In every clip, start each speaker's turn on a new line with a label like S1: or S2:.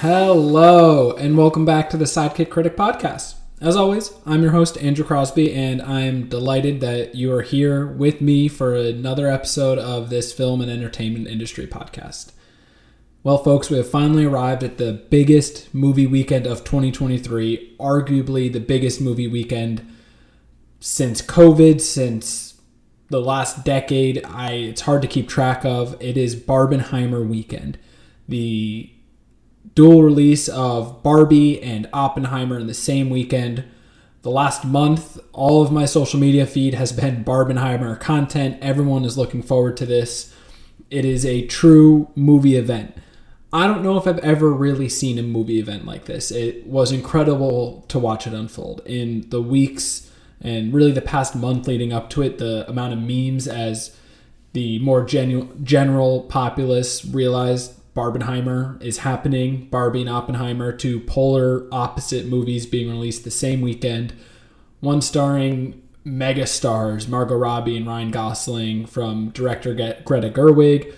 S1: Hello, and welcome back to the Sidekick Critic Podcast. As always, I'm your host, Andrew Crosby, and I'm delighted that you are here with me for another episode of this film and entertainment industry podcast. Well, folks, we have finally arrived at the biggest movie weekend of 2023, arguably the biggest movie weekend since COVID, since the last decade. I it's hard to keep track of. It is Barbenheimer weekend. The dual release of Barbie and Oppenheimer in the same weekend. The last month, all of my social media feed has been Barbenheimer content. Everyone is looking forward to this. It is a true movie event. I don't know if I've ever really seen a movie event like this. It was incredible to watch it unfold. In the weeks and really the past month leading up to it, the amount of memes as the more genu- general populace realized Barbenheimer is happening. Barbie and Oppenheimer, two polar opposite movies being released the same weekend. One starring mega stars Margot Robbie and Ryan Gosling from director Greta Gerwig.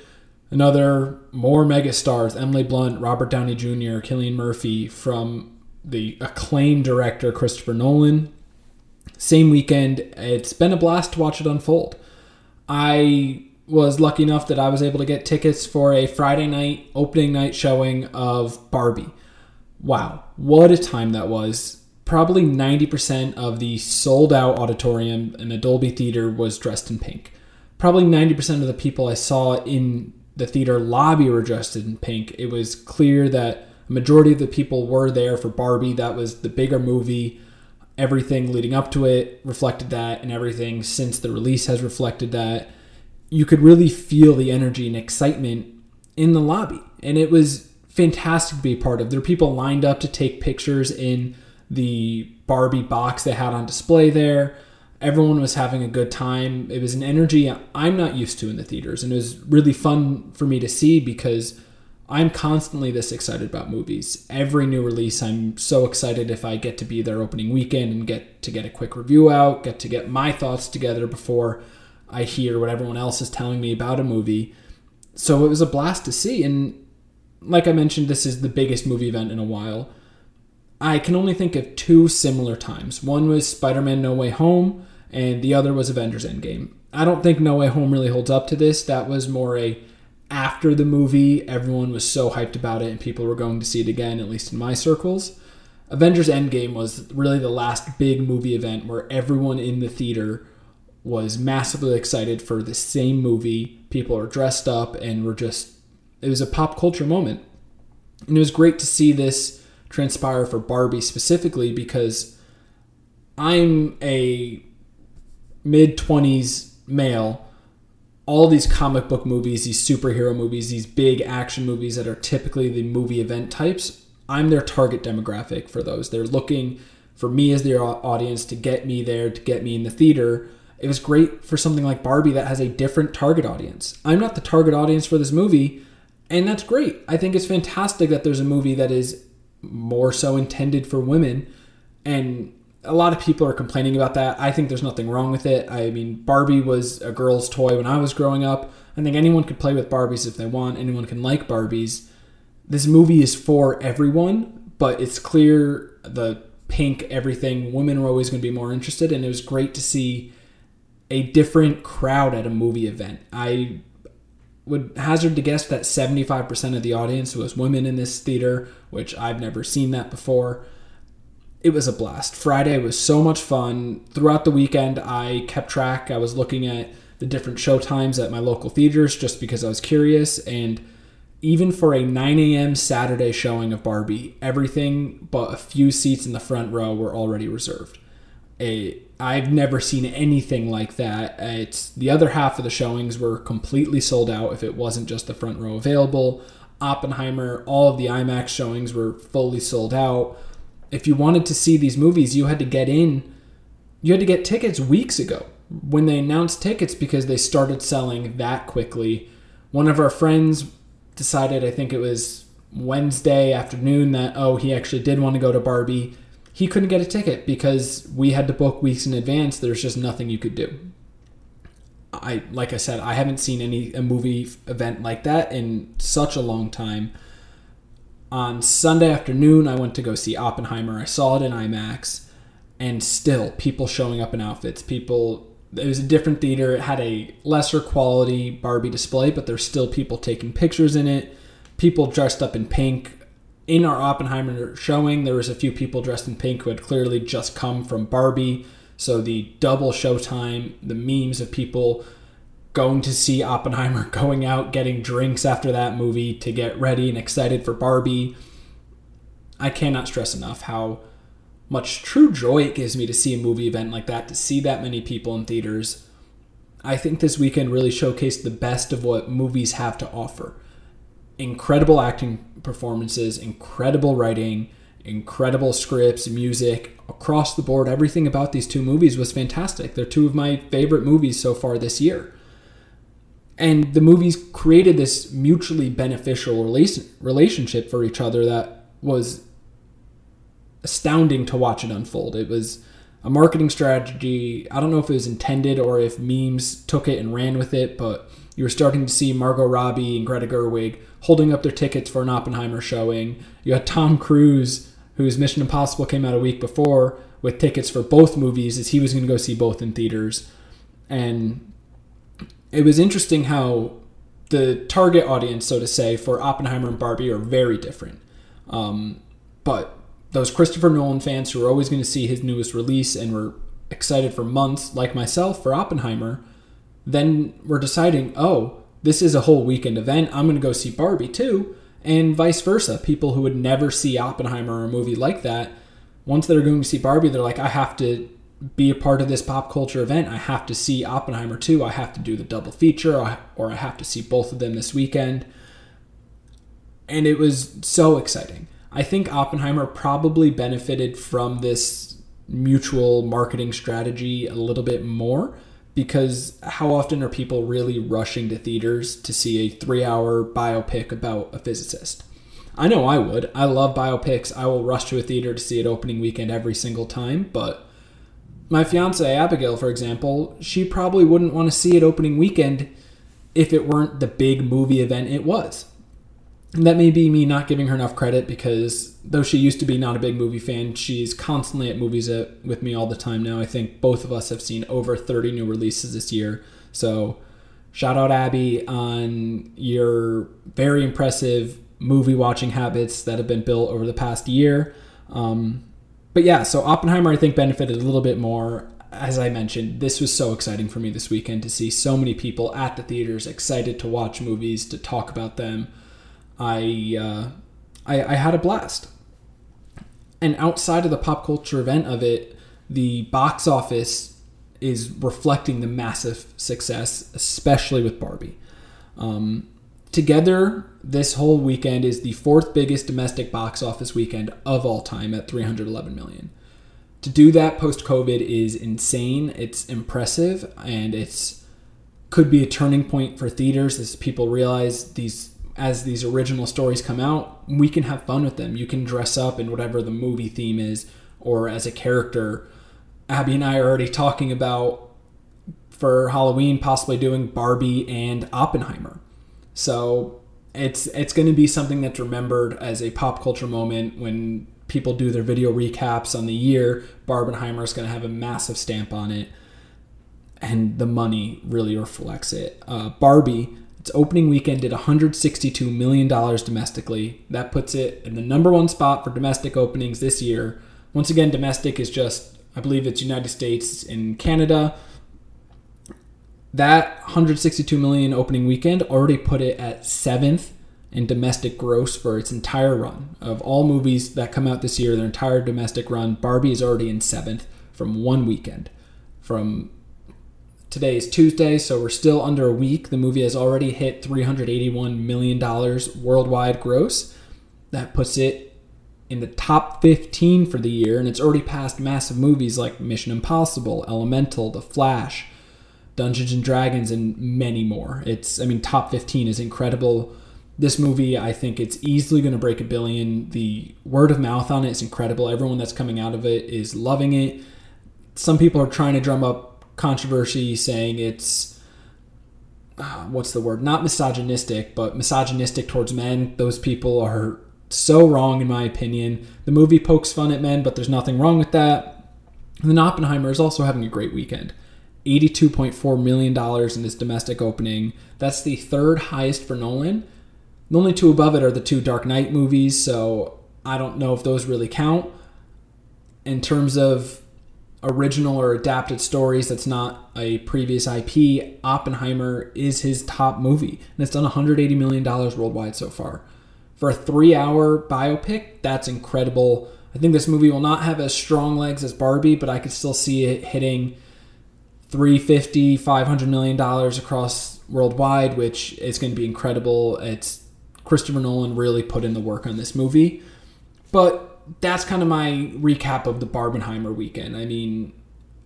S1: Another more mega stars Emily Blunt, Robert Downey Jr., Cillian Murphy from the acclaimed director Christopher Nolan. Same weekend. It's been a blast to watch it unfold. I was lucky enough that I was able to get tickets for a Friday night opening night showing of Barbie. Wow, what a time that was. Probably 90% of the sold out auditorium in a Dolby theater was dressed in pink. Probably 90% of the people I saw in the theater lobby were dressed in pink. It was clear that a majority of the people were there for Barbie. That was the bigger movie. Everything leading up to it reflected that, and everything since the release has reflected that you could really feel the energy and excitement in the lobby. And it was fantastic to be a part of. There were people lined up to take pictures in the Barbie box they had on display there. Everyone was having a good time. It was an energy I'm not used to in the theaters. And it was really fun for me to see because I'm constantly this excited about movies. Every new release, I'm so excited if I get to be there opening weekend and get to get a quick review out, get to get my thoughts together before I hear what everyone else is telling me about a movie. So it was a blast to see. And like I mentioned, this is the biggest movie event in a while. I can only think of two similar times. One was Spider Man No Way Home, and the other was Avengers Endgame. I don't think No Way Home really holds up to this. That was more a after the movie, everyone was so hyped about it and people were going to see it again, at least in my circles. Avengers Endgame was really the last big movie event where everyone in the theater was massively excited for the same movie. People are dressed up and were just, it was a pop culture moment. And it was great to see this transpire for Barbie specifically because I'm a mid 20s male. All these comic book movies, these superhero movies, these big action movies that are typically the movie event types, I'm their target demographic for those. They're looking for me as their audience to get me there, to get me in the theater it was great for something like Barbie that has a different target audience. I'm not the target audience for this movie, and that's great. I think it's fantastic that there's a movie that is more so intended for women, and a lot of people are complaining about that. I think there's nothing wrong with it. I mean, Barbie was a girl's toy when I was growing up. I think anyone could play with Barbies if they want, anyone can like Barbies. This movie is for everyone, but it's clear the pink, everything, women are always going to be more interested, and it was great to see a different crowd at a movie event. I would hazard to guess that 75% of the audience was women in this theater, which I've never seen that before. It was a blast. Friday was so much fun. Throughout the weekend, I kept track. I was looking at the different show times at my local theaters just because I was curious. And even for a 9 a.m. Saturday showing of Barbie, everything but a few seats in the front row were already reserved. I've never seen anything like that. It's the other half of the showings were completely sold out if it wasn't just the front row available. Oppenheimer, all of the IMAX showings were fully sold out. If you wanted to see these movies, you had to get in. You had to get tickets weeks ago when they announced tickets because they started selling that quickly. One of our friends decided, I think it was Wednesday afternoon, that oh, he actually did want to go to Barbie he couldn't get a ticket because we had to book weeks in advance. There's just nothing you could do. I like I said, I haven't seen any a movie event like that in such a long time. On Sunday afternoon, I went to go see Oppenheimer. I saw it in IMAX, and still people showing up in outfits. People, it was a different theater. It had a lesser quality Barbie display, but there's still people taking pictures in it. People dressed up in pink. In our Oppenheimer showing, there was a few people dressed in pink who had clearly just come from Barbie. So the double showtime, the memes of people going to see Oppenheimer, going out, getting drinks after that movie to get ready and excited for Barbie. I cannot stress enough how much true joy it gives me to see a movie event like that, to see that many people in theaters. I think this weekend really showcased the best of what movies have to offer. Incredible acting performances, incredible writing, incredible scripts, music, across the board. Everything about these two movies was fantastic. They're two of my favorite movies so far this year and the movies created this mutually beneficial relation, relationship for each other that was astounding to watch it unfold. It was a marketing strategy. I don't know if it was intended or if memes took it and ran with it, but you were starting to see Margot Robbie and Greta Gerwig holding up their tickets for an Oppenheimer showing. You had Tom Cruise, whose Mission Impossible came out a week before, with tickets for both movies, as he was going to go see both in theaters. And it was interesting how the target audience, so to say, for Oppenheimer and Barbie are very different. Um, but those Christopher Nolan fans who are always going to see his newest release and were excited for months, like myself, for Oppenheimer, then we're deciding, oh, this is a whole weekend event. I'm going to go see Barbie too. And vice versa. People who would never see Oppenheimer or a movie like that, once they're going to see Barbie, they're like, I have to be a part of this pop culture event, I have to see Oppenheimer too. I have to do the double feature, or I have to see both of them this weekend. And it was so exciting. I think Oppenheimer probably benefited from this mutual marketing strategy a little bit more because how often are people really rushing to theaters to see a three hour biopic about a physicist? I know I would. I love biopics. I will rush to a theater to see it opening weekend every single time, but my fiance Abigail, for example, she probably wouldn't want to see it opening weekend if it weren't the big movie event it was. That may be me not giving her enough credit because though she used to be not a big movie fan, she's constantly at movies with me all the time now. I think both of us have seen over 30 new releases this year. So shout out Abby on your very impressive movie watching habits that have been built over the past year. Um, but yeah, so Oppenheimer I think benefited a little bit more. As I mentioned, this was so exciting for me this weekend to see so many people at the theaters excited to watch movies, to talk about them. I uh, I, I had a blast. And outside of the pop culture event of it, the box office is reflecting the massive success, especially with Barbie. Um, Together, this whole weekend is the fourth biggest domestic box office weekend of all time at 311 million. To do that post COVID is insane. It's impressive and it's could be a turning point for theaters as people realize these as these original stories come out, we can have fun with them. You can dress up in whatever the movie theme is or as a character. Abby and I are already talking about for Halloween possibly doing Barbie and Oppenheimer so it's it's going to be something that's remembered as a pop culture moment when people do their video recaps on the year. Barbenheimer is going to have a massive stamp on it, and the money really reflects it. Uh, Barbie, its opening weekend did 162 million dollars domestically. That puts it in the number one spot for domestic openings this year. Once again, domestic is just I believe it's United States and Canada that 162 million opening weekend already put it at seventh in domestic gross for its entire run. Of all movies that come out this year, their entire domestic run, Barbie is already in seventh from one weekend. From today is Tuesday, so we're still under a week. The movie has already hit $381 million worldwide gross. That puts it in the top 15 for the year, and it's already passed massive movies like Mission Impossible, Elemental, The Flash, Dungeons and Dragons, and many more. It's, I mean, top 15 is incredible. This movie, I think it's easily going to break a billion. The word of mouth on it is incredible. Everyone that's coming out of it is loving it. Some people are trying to drum up controversy saying it's, uh, what's the word? Not misogynistic, but misogynistic towards men. Those people are So wrong, in my opinion. The movie pokes fun at men, but there's nothing wrong with that. And then Oppenheimer is also having a great weekend. $82.4 million in his domestic opening. That's the third highest for Nolan. The only two above it are the two Dark Knight movies, so I don't know if those really count. In terms of original or adapted stories that's not a previous IP, Oppenheimer is his top movie, and it's done $180 million worldwide so far. For a three hour biopic, that's incredible. I think this movie will not have as strong legs as Barbie, but I could still see it hitting 350 500 million dollars across worldwide which is going to be incredible it's christopher nolan really put in the work on this movie but that's kind of my recap of the barbenheimer weekend. I mean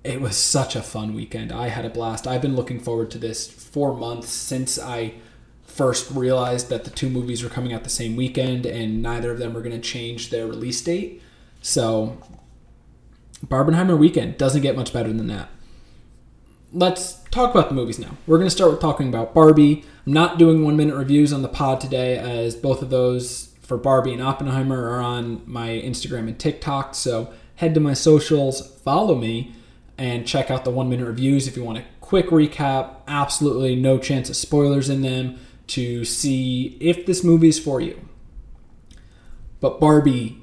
S1: it was such a fun weekend. I had a blast. I've been looking forward to this for months since i first realized that the two movies were coming out the same weekend and neither of them were going to change their release date. So barbenheimer weekend doesn't get much better than that. Let's talk about the movies now. We're going to start with talking about Barbie. I'm not doing one minute reviews on the pod today, as both of those for Barbie and Oppenheimer are on my Instagram and TikTok. So head to my socials, follow me, and check out the one minute reviews if you want a quick recap. Absolutely no chance of spoilers in them to see if this movie is for you. But Barbie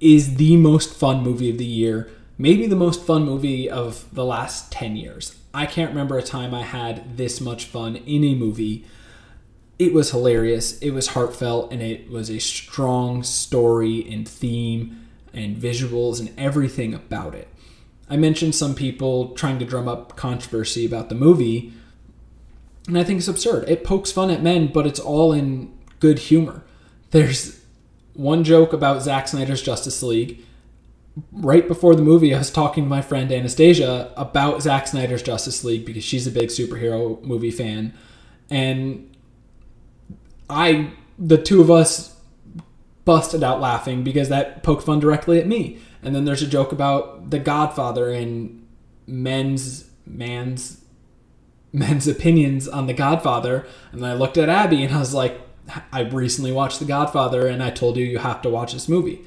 S1: is the most fun movie of the year, maybe the most fun movie of the last 10 years. I can't remember a time I had this much fun in a movie. It was hilarious, it was heartfelt, and it was a strong story and theme and visuals and everything about it. I mentioned some people trying to drum up controversy about the movie, and I think it's absurd. It pokes fun at men, but it's all in good humor. There's one joke about Zack Snyder's Justice League right before the movie, I was talking to my friend Anastasia about Zack Snyder's Justice League because she's a big superhero movie fan. And I, the two of us, busted out laughing because that poked fun directly at me. And then there's a joke about The Godfather and men's, man's, men's opinions on The Godfather. And then I looked at Abby and I was like, I recently watched The Godfather and I told you you have to watch this movie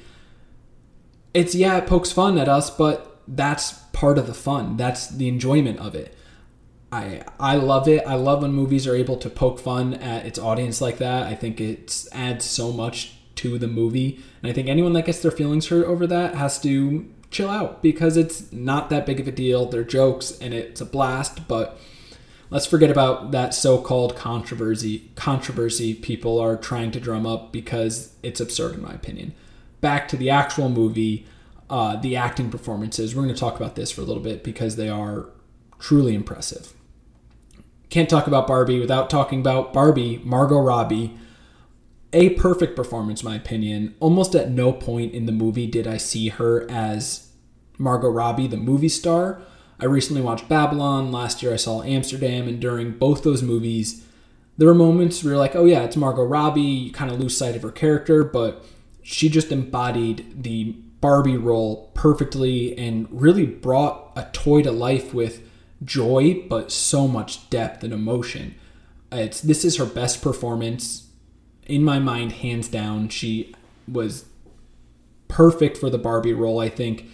S1: it's yeah, it pokes fun at us, but that's part of the fun. That's the enjoyment of it. I I love it. I love when movies are able to poke fun at its audience like that. I think it adds so much to the movie, and I think anyone that gets their feelings hurt over that has to chill out because it's not that big of a deal. They're jokes and it's a blast, but let's forget about that so-called controversy controversy people are trying to drum up because it's absurd in my opinion back to the actual movie, uh, the acting performances. We're going to talk about this for a little bit because they are truly impressive. Can't talk about Barbie without talking about Barbie, Margot Robbie. A perfect performance, my opinion. Almost at no point in the movie did I see her as Margot Robbie, the movie star. I recently watched Babylon. Last year I saw Amsterdam, and during both those movies, there were moments where you're like, oh yeah, it's Margot Robbie. You kind of lose sight of her character, but she just embodied the Barbie role perfectly and really brought a toy to life with joy, but so much depth and emotion. It's this is her best performance in my mind, hands down. She was perfect for the Barbie role. I think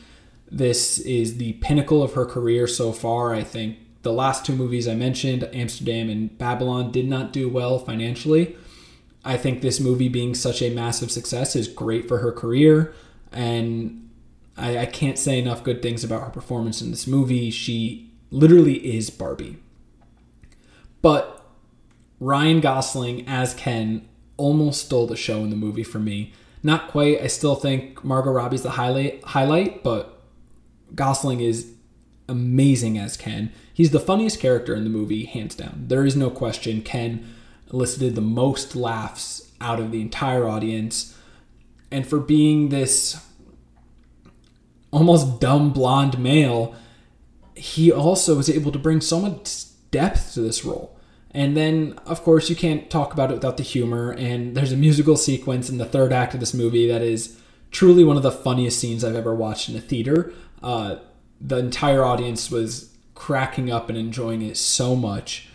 S1: this is the pinnacle of her career so far. I think the last two movies I mentioned, Amsterdam and Babylon, did not do well financially. I think this movie being such a massive success is great for her career, and I, I can't say enough good things about her performance in this movie. She literally is Barbie. But Ryan Gosling as Ken almost stole the show in the movie for me. Not quite. I still think Margot Robbie's the highlight, highlight, but Gosling is amazing as Ken. He's the funniest character in the movie, hands down. There is no question. Ken elicited the most laughs out of the entire audience. And for being this almost dumb blonde male, he also was able to bring so much depth to this role. And then, of course, you can't talk about it without the humor. And there's a musical sequence in the third act of this movie that is truly one of the funniest scenes I've ever watched in a theater. Uh, the entire audience was cracking up and enjoying it so much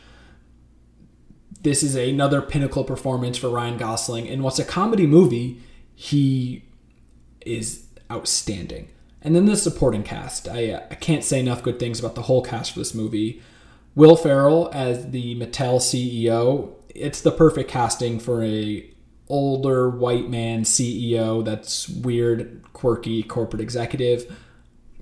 S1: this is another pinnacle performance for Ryan Gosling. And what's a comedy movie, he is outstanding. And then the supporting cast. I, uh, I can't say enough good things about the whole cast for this movie. Will Ferrell as the Mattel CEO. It's the perfect casting for a older white man CEO that's weird, quirky corporate executive.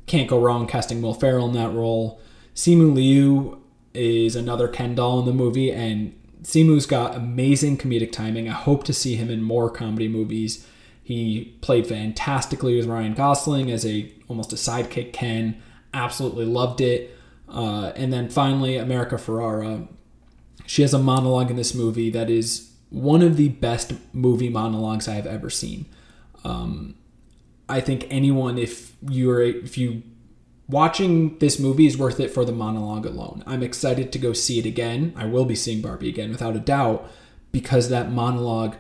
S1: Can't go wrong casting Will Ferrell in that role. Simu Liu is another Ken doll in the movie, and Simu's got amazing comedic timing. I hope to see him in more comedy movies. He played fantastically with Ryan Gosling as a almost a sidekick Ken. Absolutely loved it. Uh, and then finally, America Ferrera. She has a monologue in this movie that is one of the best movie monologues I have ever seen. Um, I think anyone, if you're if you watching this movie is worth it for the monologue alone. I'm excited to go see it again. I will be seeing Barbie again without a doubt because that monologue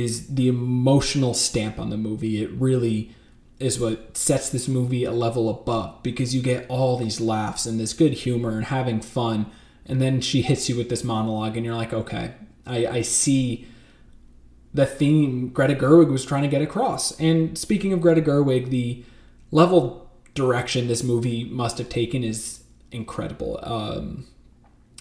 S1: is the emotional stamp on the movie. It really is what sets this movie a level above because you get all these laughs and this good humor and having fun. And then she hits you with this monologue, and you're like, okay, I, I see the theme Greta Gerwig was trying to get across. And speaking of Greta Gerwig, the level direction this movie must have taken is incredible. Um,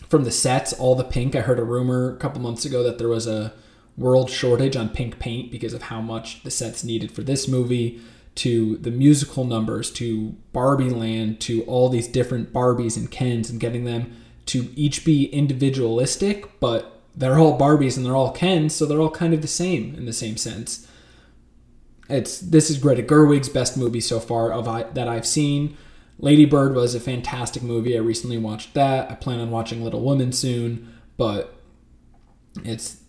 S1: from the sets, all the pink. I heard a rumor a couple months ago that there was a world shortage on pink paint because of how much the sets needed for this movie. To the musical numbers, to Barbie Land, to all these different Barbies and Kens, and getting them to each be individualistic, but they're all Barbies and they're all Kens, so they're all kind of the same in the same sense. It's this is Greta Gerwig's best movie so far of I, that I've seen. Lady Bird was a fantastic movie. I recently watched that. I plan on watching Little Women soon, but it's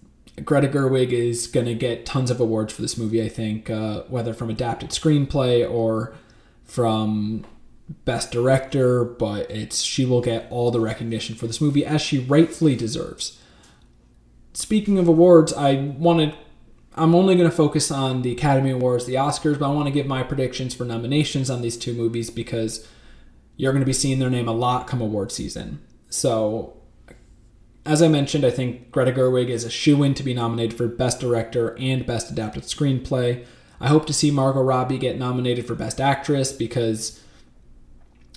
S1: Greta Gerwig is going to get tons of awards for this movie. I think uh, whether from adapted screenplay or from best director, but it's she will get all the recognition for this movie as she rightfully deserves. Speaking of awards, I wanted I'm only going to focus on the Academy Awards, the Oscars, but I want to give my predictions for nominations on these two movies because you're going to be seeing their name a lot come award season. So, as I mentioned, I think Greta Gerwig is a shoe in to be nominated for Best Director and Best Adapted Screenplay. I hope to see Margot Robbie get nominated for Best Actress because,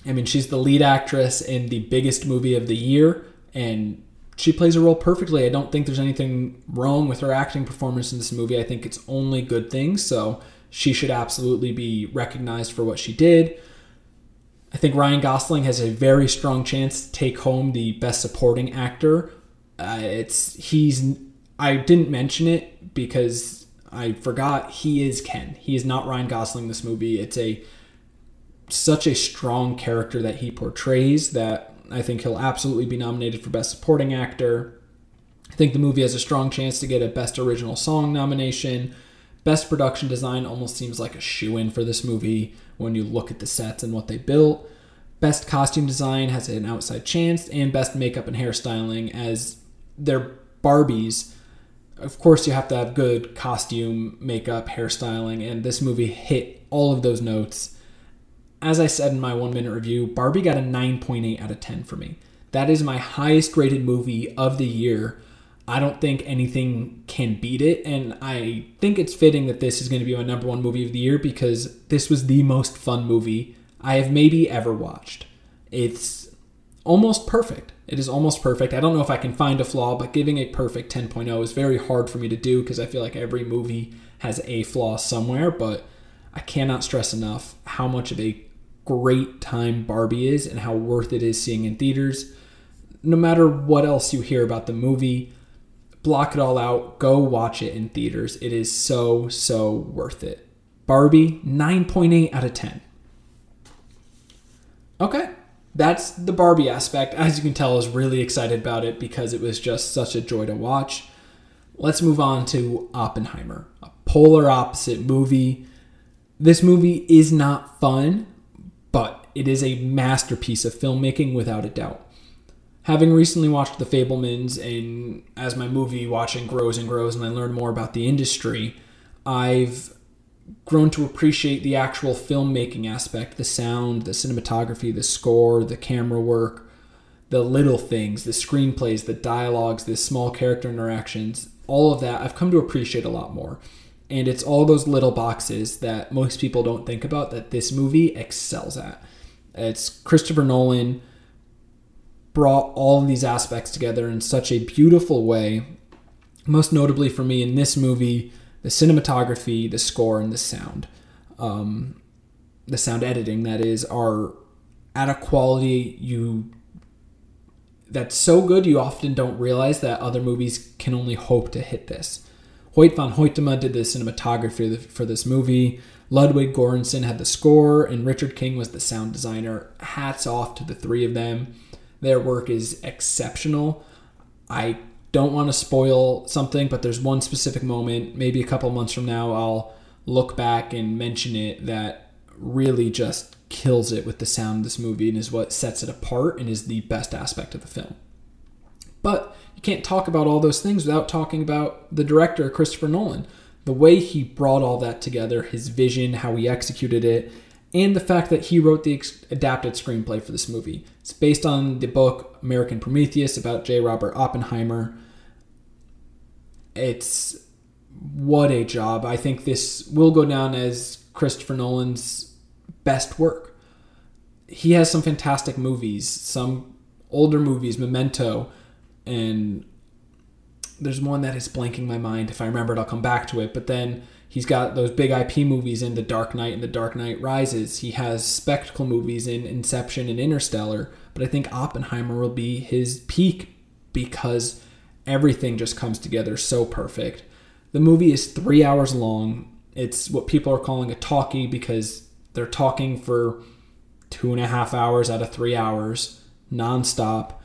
S1: I mean, she's the lead actress in the biggest movie of the year, and she plays a role perfectly. I don't think there's anything wrong with her acting performance in this movie. I think it's only good things. So she should absolutely be recognized for what she did. I think Ryan Gosling has a very strong chance to take home the best supporting actor. Uh, it's he's I didn't mention it because I forgot he is Ken. He is not Ryan Gosling in this movie. It's a such a strong character that he portrays that I think he'll absolutely be nominated for Best Supporting Actor. I think the movie has a strong chance to get a Best Original Song nomination. Best Production Design almost seems like a shoe in for this movie when you look at the sets and what they built. Best Costume Design has an outside chance, and Best Makeup and Hairstyling as they're Barbies. Of course, you have to have good costume, makeup, hairstyling, and this movie hit all of those notes as I said in my one minute review, Barbie got a 9.8 out of 10 for me. That is my highest rated movie of the year. I don't think anything can beat it. And I think it's fitting that this is going to be my number one movie of the year because this was the most fun movie I have maybe ever watched. It's almost perfect. It is almost perfect. I don't know if I can find a flaw, but giving a perfect 10.0 is very hard for me to do because I feel like every movie has a flaw somewhere. But I cannot stress enough how much of a great time Barbie is and how worth it is seeing in theaters. No matter what else you hear about the movie, block it all out, go watch it in theaters. It is so, so worth it. Barbie, 9.8 out of 10. Okay, that's the Barbie aspect. As you can tell, I was really excited about it because it was just such a joy to watch. Let's move on to Oppenheimer, a polar opposite movie. This movie is not fun, but it is a masterpiece of filmmaking without a doubt. Having recently watched The Fabelmans, and as my movie watching grows and grows and I learn more about the industry, I've grown to appreciate the actual filmmaking aspect the sound, the cinematography, the score, the camera work, the little things, the screenplays, the dialogues, the small character interactions, all of that I've come to appreciate a lot more. And it's all those little boxes that most people don't think about that this movie excels at. It's Christopher Nolan brought all of these aspects together in such a beautiful way. Most notably for me in this movie, the cinematography, the score, and the sound. Um, the sound editing, that is, are at a quality you that's so good you often don't realize that other movies can only hope to hit this. Hoyt van Hoytema did the cinematography for this movie. Ludwig Göransson had the score, and Richard King was the sound designer. Hats off to the three of them. Their work is exceptional. I don't want to spoil something, but there's one specific moment, maybe a couple months from now, I'll look back and mention it that really just kills it with the sound of this movie and is what sets it apart and is the best aspect of the film. But you can't talk about all those things without talking about the director, Christopher Nolan. The way he brought all that together, his vision, how he executed it, and the fact that he wrote the adapted screenplay for this movie. It's based on the book American Prometheus about J. Robert Oppenheimer. It's what a job. I think this will go down as Christopher Nolan's best work. He has some fantastic movies, some older movies, Memento, and there's one that is blanking my mind. If I remember it, I'll come back to it. But then he's got those big IP movies in The Dark Knight and The Dark Knight Rises. He has spectacle movies in Inception and Interstellar. But I think Oppenheimer will be his peak because everything just comes together so perfect. The movie is three hours long. It's what people are calling a talkie because they're talking for two and a half hours out of three hours, nonstop.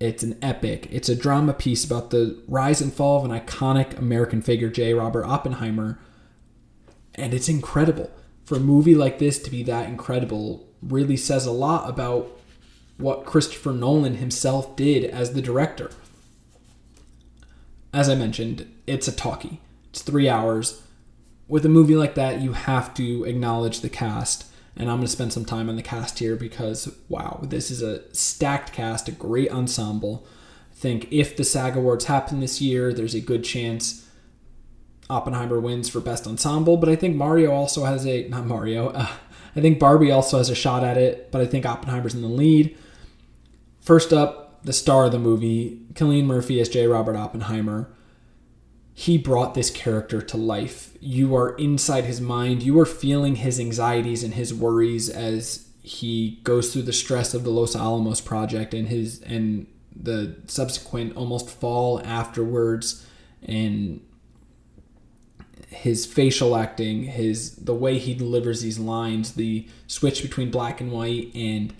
S1: It's an epic. It's a drama piece about the rise and fall of an iconic American figure, J. Robert Oppenheimer. And it's incredible. For a movie like this to be that incredible really says a lot about what Christopher Nolan himself did as the director. As I mentioned, it's a talkie. It's three hours with a movie like that, you have to acknowledge the cast. And I'm going to spend some time on the cast here because, wow, this is a stacked cast, a great ensemble. I think if the SAG Awards happen this year, there's a good chance Oppenheimer wins for Best Ensemble. But I think Mario also has a, not Mario, uh, I think Barbie also has a shot at it, but I think Oppenheimer's in the lead. First up, the star of the movie, Cillian Murphy as J. Robert Oppenheimer he brought this character to life. You are inside his mind. You are feeling his anxieties and his worries as he goes through the stress of the Los Alamos project and his and the subsequent almost fall afterwards and his facial acting, his the way he delivers these lines, the switch between black and white and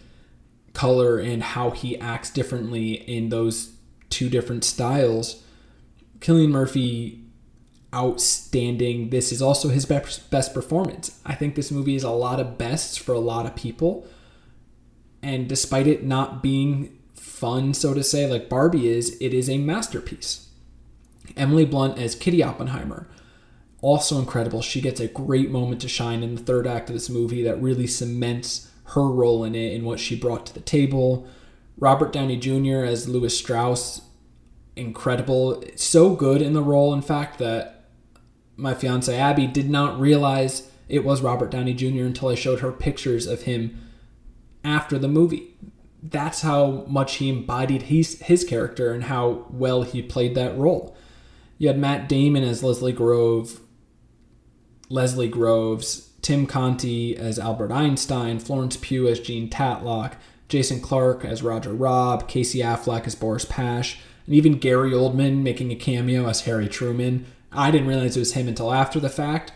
S1: color and how he acts differently in those two different styles Cillian Murphy outstanding. This is also his best, best performance. I think this movie is a lot of bests for a lot of people. And despite it not being fun, so to say, like Barbie is, it is a masterpiece. Emily Blunt as Kitty Oppenheimer, also incredible. She gets a great moment to shine in the third act of this movie that really cements her role in it and what she brought to the table. Robert Downey Jr. as Lewis Strauss incredible, so good in the role, in fact, that my fiance Abby did not realize it was Robert Downey Jr. until I showed her pictures of him after the movie. That's how much he embodied his, his character and how well he played that role. You had Matt Damon as Leslie Grove, Leslie Groves, Tim Conti as Albert Einstein, Florence Pugh as Jean Tatlock, Jason Clarke as Roger Robb, Casey Affleck as Boris Pash, and even Gary Oldman making a cameo as Harry Truman. I didn't realize it was him until after the fact.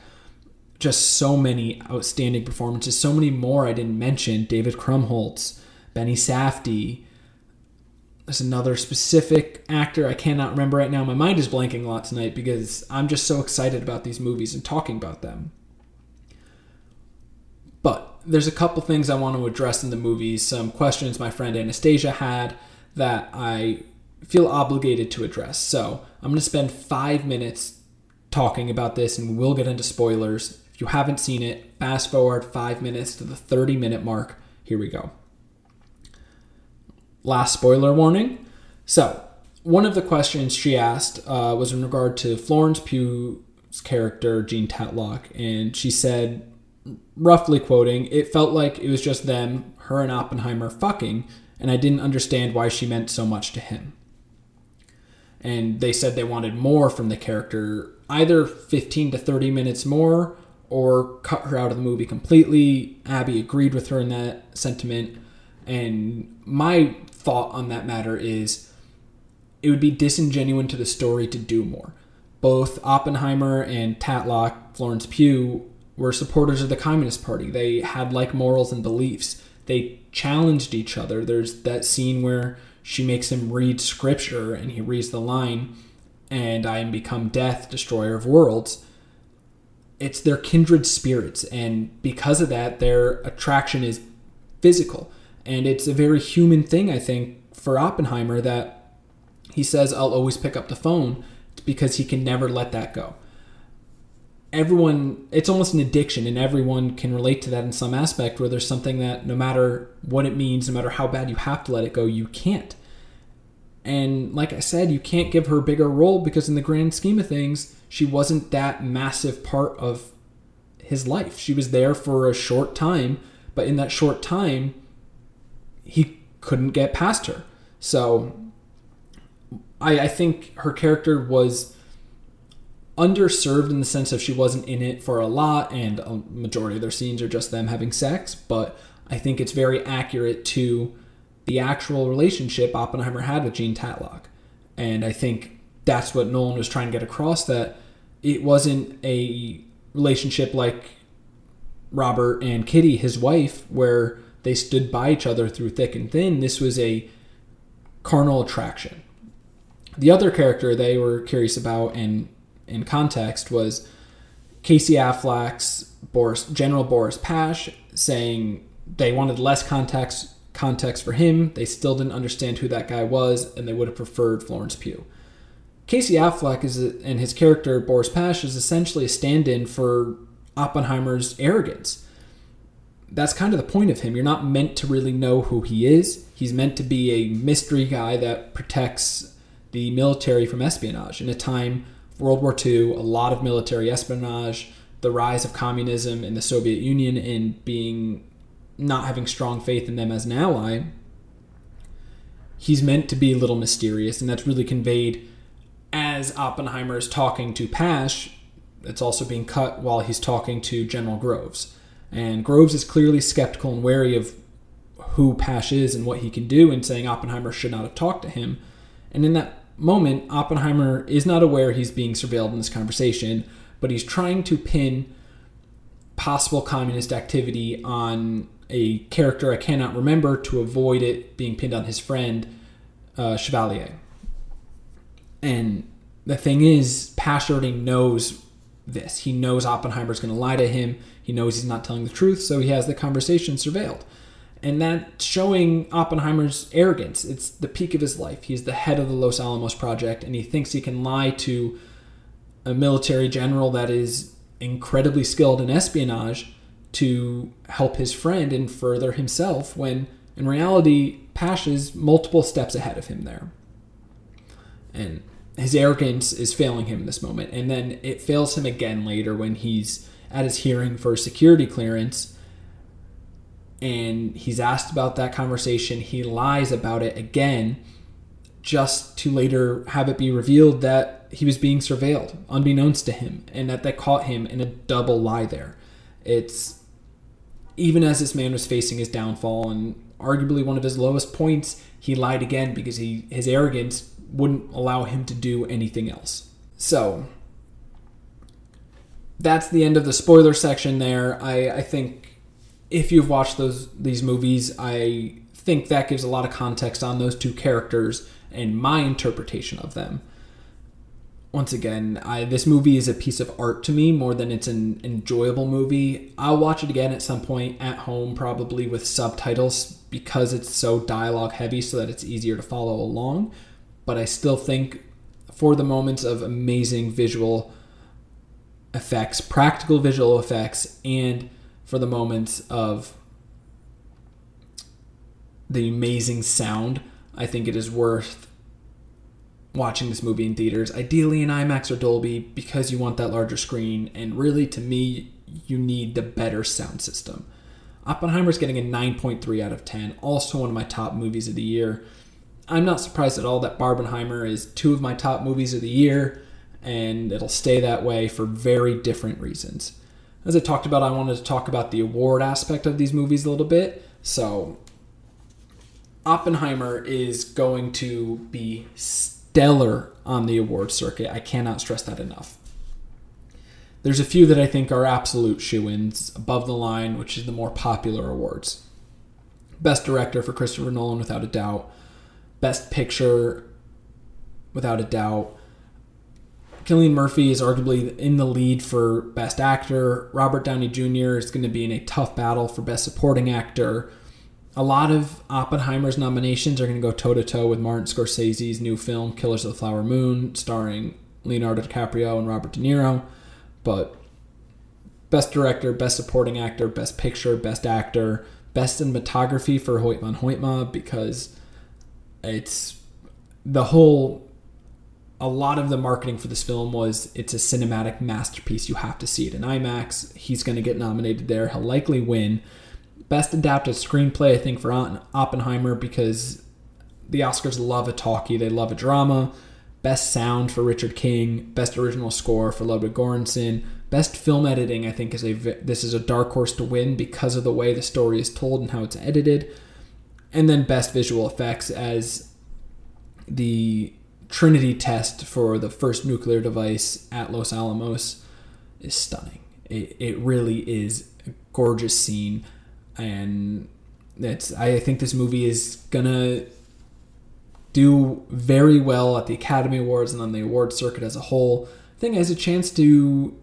S1: Just so many outstanding performances, so many more I didn't mention. David Krumholtz, Benny Safdie. There's another specific actor I cannot remember right now. My mind is blanking a lot tonight because I'm just so excited about these movies and talking about them. But there's a couple things I want to address in the movies, some questions my friend Anastasia had that I feel obligated to address. So I'm going to spend five minutes talking about this and we'll get into spoilers. If you haven't seen it, fast forward five minutes to the 30 minute mark. Here we go. Last spoiler warning. So, one of the questions she asked uh, was in regard to Florence Pugh's character, Jean Tatlock, and she said, roughly quoting, it felt like it was just them, her and Oppenheimer, fucking, and I didn't understand why she meant so much to him. And they said they wanted more from the character, either 15 to 30 minutes more or cut her out of the movie completely. Abby agreed with her in that sentiment. And my thought on that matter is it would be disingenuous to the story to do more. Both Oppenheimer and Tatlock, Florence Pugh, were supporters of the Communist Party. They had like morals and beliefs. They challenged each other. There's that scene where she makes him read scripture and he reads the line, and I am become death, destroyer of worlds. It's their kindred spirits, and because of that, their attraction is physical. And it's a very human thing, I think, for Oppenheimer that he says, I'll always pick up the phone because he can never let that go everyone it's almost an addiction and everyone can relate to that in some aspect where there's something that no matter what it means no matter how bad you have to let it go you can't. And like i said you can't give her a bigger role because in the grand scheme of things she wasn't that massive part of his life. She was there for a short time but in that short time he couldn't get past her. So i, I think her character was underserved in the sense of she wasn't in it for a lot, and a majority of their scenes are just them having sex. But I think it's very accurate to the actual relationship Oppenheimer had with Jean Tatlock, and I think that's what Nolan was trying to get across that it wasn't a relationship like Robert and Kitty, his wife, where they stood by each other through thick and thin. This was a carnal attraction. The other character they were curious about and in context was Casey Affleck's Boris, General Boris Pash saying they wanted less context context for him. They still didn't understand who that guy was, and they would have preferred Florence Pugh. Casey Affleck is a, and his character Boris Pash is essentially a stand-in for Oppenheimer's arrogance. That's kind of the point of him. You're not meant to really know who he is. He's meant to be a mystery guy that protects the military from espionage in a time World War II, a lot of military espionage, the rise of communism in the Soviet Union, and being not having strong faith in them as an ally, he's meant to be a little mysterious, and that's really conveyed as Oppenheimer is talking to Pash. It's also being cut while he's talking to General Groves. And Groves is clearly skeptical and wary of who Pash is and what he can do, and saying Oppenheimer should not have talked to him. And in that moment, Oppenheimer is not aware he's being surveilled in this conversation, but he's trying to pin possible communist activity on a character I cannot remember to avoid it being pinned on his friend, uh, Chevalier. And the thing is, Pash already knows this. He knows Oppenheimer's going to lie to him. He knows he's not telling the truth, so he has the conversation surveilled and that's showing Oppenheimer's arrogance. It's the peak of his life. He's the head of the Los Alamos project, and he thinks he can lie to a military general that is incredibly skilled in espionage to help his friend and further himself when in reality Pash's multiple steps ahead of him there. And his arrogance is failing him in this moment. And then it fails him again later when he's at his hearing for security clearance and he's asked about that conversation. He lies about it again, just to later have it be revealed that he was being surveilled, unbeknownst to him, and that they caught him in a double lie there. It's even as this man was facing his downfall and arguably one of his lowest points, he lied again because he his arrogance wouldn't allow him to do anything else. So that's the end of the spoiler section there. I, I think if you've watched those these movies, I think that gives a lot of context on those two characters and my interpretation of them. Once again, I, this movie is a piece of art to me more than it's an enjoyable movie. I'll watch it again at some point at home, probably with subtitles because it's so dialogue heavy, so that it's easier to follow along. But I still think, for the moments of amazing visual effects, practical visual effects, and for the moments of the amazing sound, I think it is worth watching this movie in theaters, ideally in IMAX or Dolby, because you want that larger screen. And really, to me, you need the better sound system. Oppenheimer's getting a 9.3 out of 10, also one of my top movies of the year. I'm not surprised at all that Barbenheimer is two of my top movies of the year, and it'll stay that way for very different reasons. As I talked about, I wanted to talk about the award aspect of these movies a little bit. So, Oppenheimer is going to be stellar on the award circuit. I cannot stress that enough. There's a few that I think are absolute shoe ins above the line, which is the more popular awards. Best Director for Christopher Nolan, without a doubt. Best Picture, without a doubt. Cillian Murphy is arguably in the lead for Best Actor. Robert Downey Jr. is going to be in a tough battle for Best Supporting Actor. A lot of Oppenheimer's nominations are going to go toe to toe with Martin Scorsese's new film, Killers of the Flower Moon, starring Leonardo DiCaprio and Robert De Niro. But Best Director, Best Supporting Actor, Best Picture, Best Actor, Best Cinematography for Hoyte van Hoytema because it's the whole a lot of the marketing for this film was it's a cinematic masterpiece. You have to see it in IMAX. He's going to get nominated there. He'll likely win. Best adapted screenplay, I think, for Oppenheimer because the Oscars love a talkie, they love a drama. Best sound for Richard King. Best original score for Ludwig Göransson. Best film editing, I think, is a this is a dark horse to win because of the way the story is told and how it's edited. And then best visual effects as the Trinity test for the first nuclear device at Los Alamos is stunning. It, it really is a gorgeous scene, and it's I think this movie is gonna do very well at the Academy Awards and on the award circuit as a whole. I think it has a chance to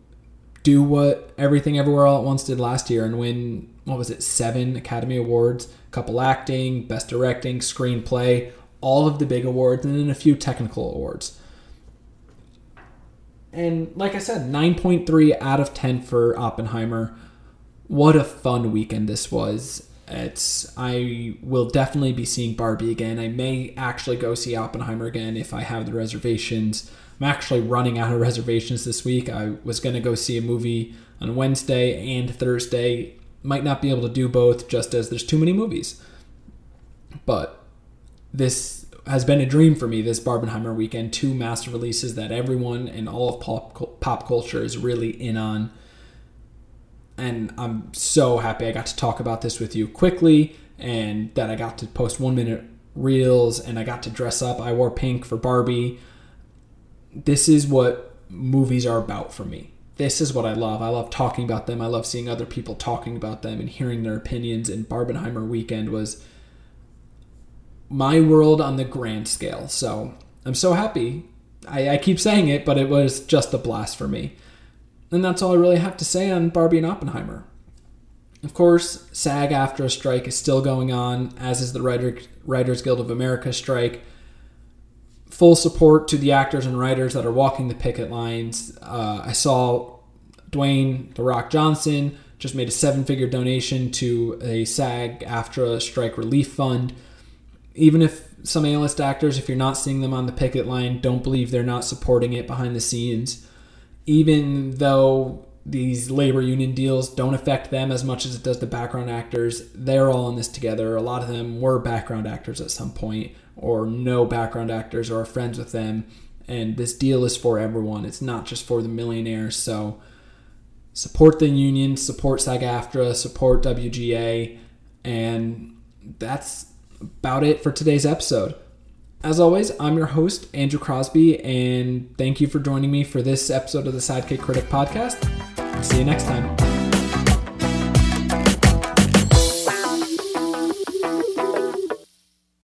S1: do what Everything Everywhere All at Once did last year and win what was it seven Academy Awards, couple acting, best directing, screenplay, all of the big awards, and then a few technical awards. And like I said, 9.3 out of 10 for Oppenheimer. What a fun weekend this was. It's I will definitely be seeing Barbie again. I may actually go see Oppenheimer again if I have the reservations. I'm actually running out of reservations this week. I was going to go see a movie on Wednesday and Thursday. Might not be able to do both just as there's too many movies. But this has been a dream for me this Barbenheimer weekend. Two master releases that everyone and all of pop, pop culture is really in on. And I'm so happy I got to talk about this with you quickly and that I got to post one minute reels and I got to dress up. I wore pink for Barbie. This is what movies are about for me. This is what I love. I love talking about them. I love seeing other people talking about them and hearing their opinions. And Barbenheimer weekend was my world on the grand scale. So I'm so happy. I, I keep saying it, but it was just a blast for me. And that's all I really have to say on Barbie and Oppenheimer. Of course, SAG AFTRA strike is still going on, as is the Writer, Writers Guild of America strike. Full support to the actors and writers that are walking the picket lines. Uh, I saw Dwayne The Rock Johnson just made a seven figure donation to a SAG AFTRA strike relief fund even if some A-list actors, if you're not seeing them on the picket line, don't believe they're not supporting it behind the scenes. Even though these labor union deals don't affect them as much as it does the background actors, they're all in this together. A lot of them were background actors at some point, or no background actors, or are friends with them. And this deal is for everyone. It's not just for the millionaires. So support the union, support SAG-AFTRA, support WGA, and that's about it for today's episode. As always, I'm your host, Andrew Crosby, and thank you for joining me for this episode of the Sidekick Critic Podcast. See you next time.